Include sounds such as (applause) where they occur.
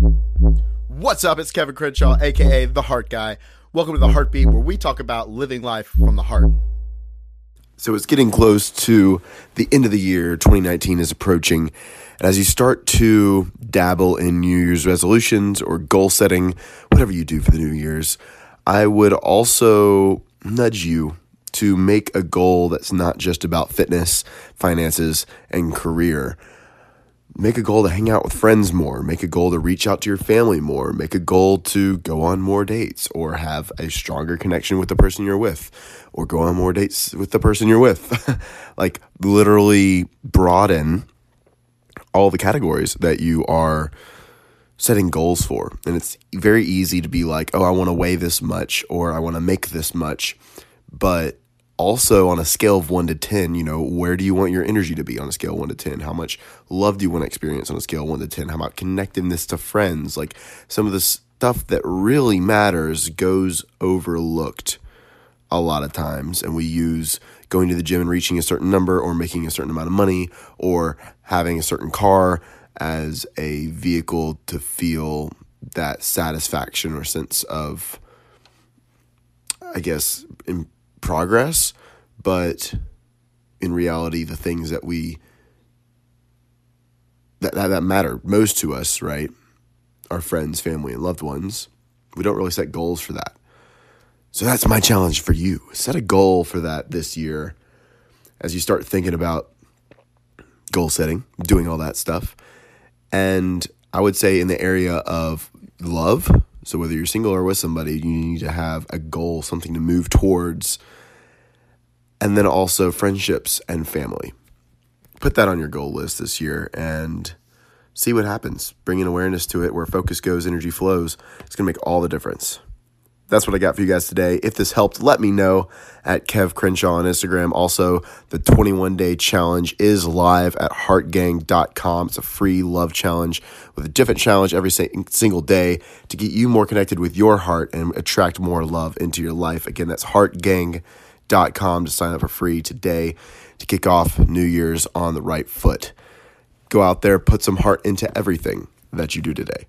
What's up? It's Kevin Crenshaw, aka The Heart Guy. Welcome to The Heartbeat, where we talk about living life from the heart. So it's getting close to the end of the year. 2019 is approaching. And as you start to dabble in New Year's resolutions or goal setting, whatever you do for the New Year's, I would also nudge you to make a goal that's not just about fitness, finances, and career. Make a goal to hang out with friends more. Make a goal to reach out to your family more. Make a goal to go on more dates or have a stronger connection with the person you're with or go on more dates with the person you're with. (laughs) like, literally broaden all the categories that you are setting goals for. And it's very easy to be like, oh, I want to weigh this much or I want to make this much. But also on a scale of 1 to 10 you know where do you want your energy to be on a scale of 1 to 10 how much love do you want to experience on a scale of 1 to 10 how about connectedness to friends? Like some of the stuff that really matters goes overlooked a lot of times and we use going to the gym and reaching a certain number or making a certain amount of money or having a certain car as a vehicle to feel that satisfaction or sense of i guess progress, but in reality, the things that we that, that, that matter most to us, right? Our friends, family, and loved ones. We don't really set goals for that. So that's my challenge for you. Set a goal for that this year as you start thinking about goal setting, doing all that stuff. And I would say in the area of love, so whether you're single or with somebody, you need to have a goal, something to move towards. And then also friendships and family. Put that on your goal list this year and see what happens. Bring an awareness to it where focus goes, energy flows. It's going to make all the difference that's what I got for you guys today. If this helped, let me know at Kev Crenshaw on Instagram. Also, the 21 day challenge is live at heartgang.com. It's a free love challenge with a different challenge every single day to get you more connected with your heart and attract more love into your life. Again, that's heartgang.com to sign up for free today to kick off New Year's on the right foot. Go out there, put some heart into everything that you do today.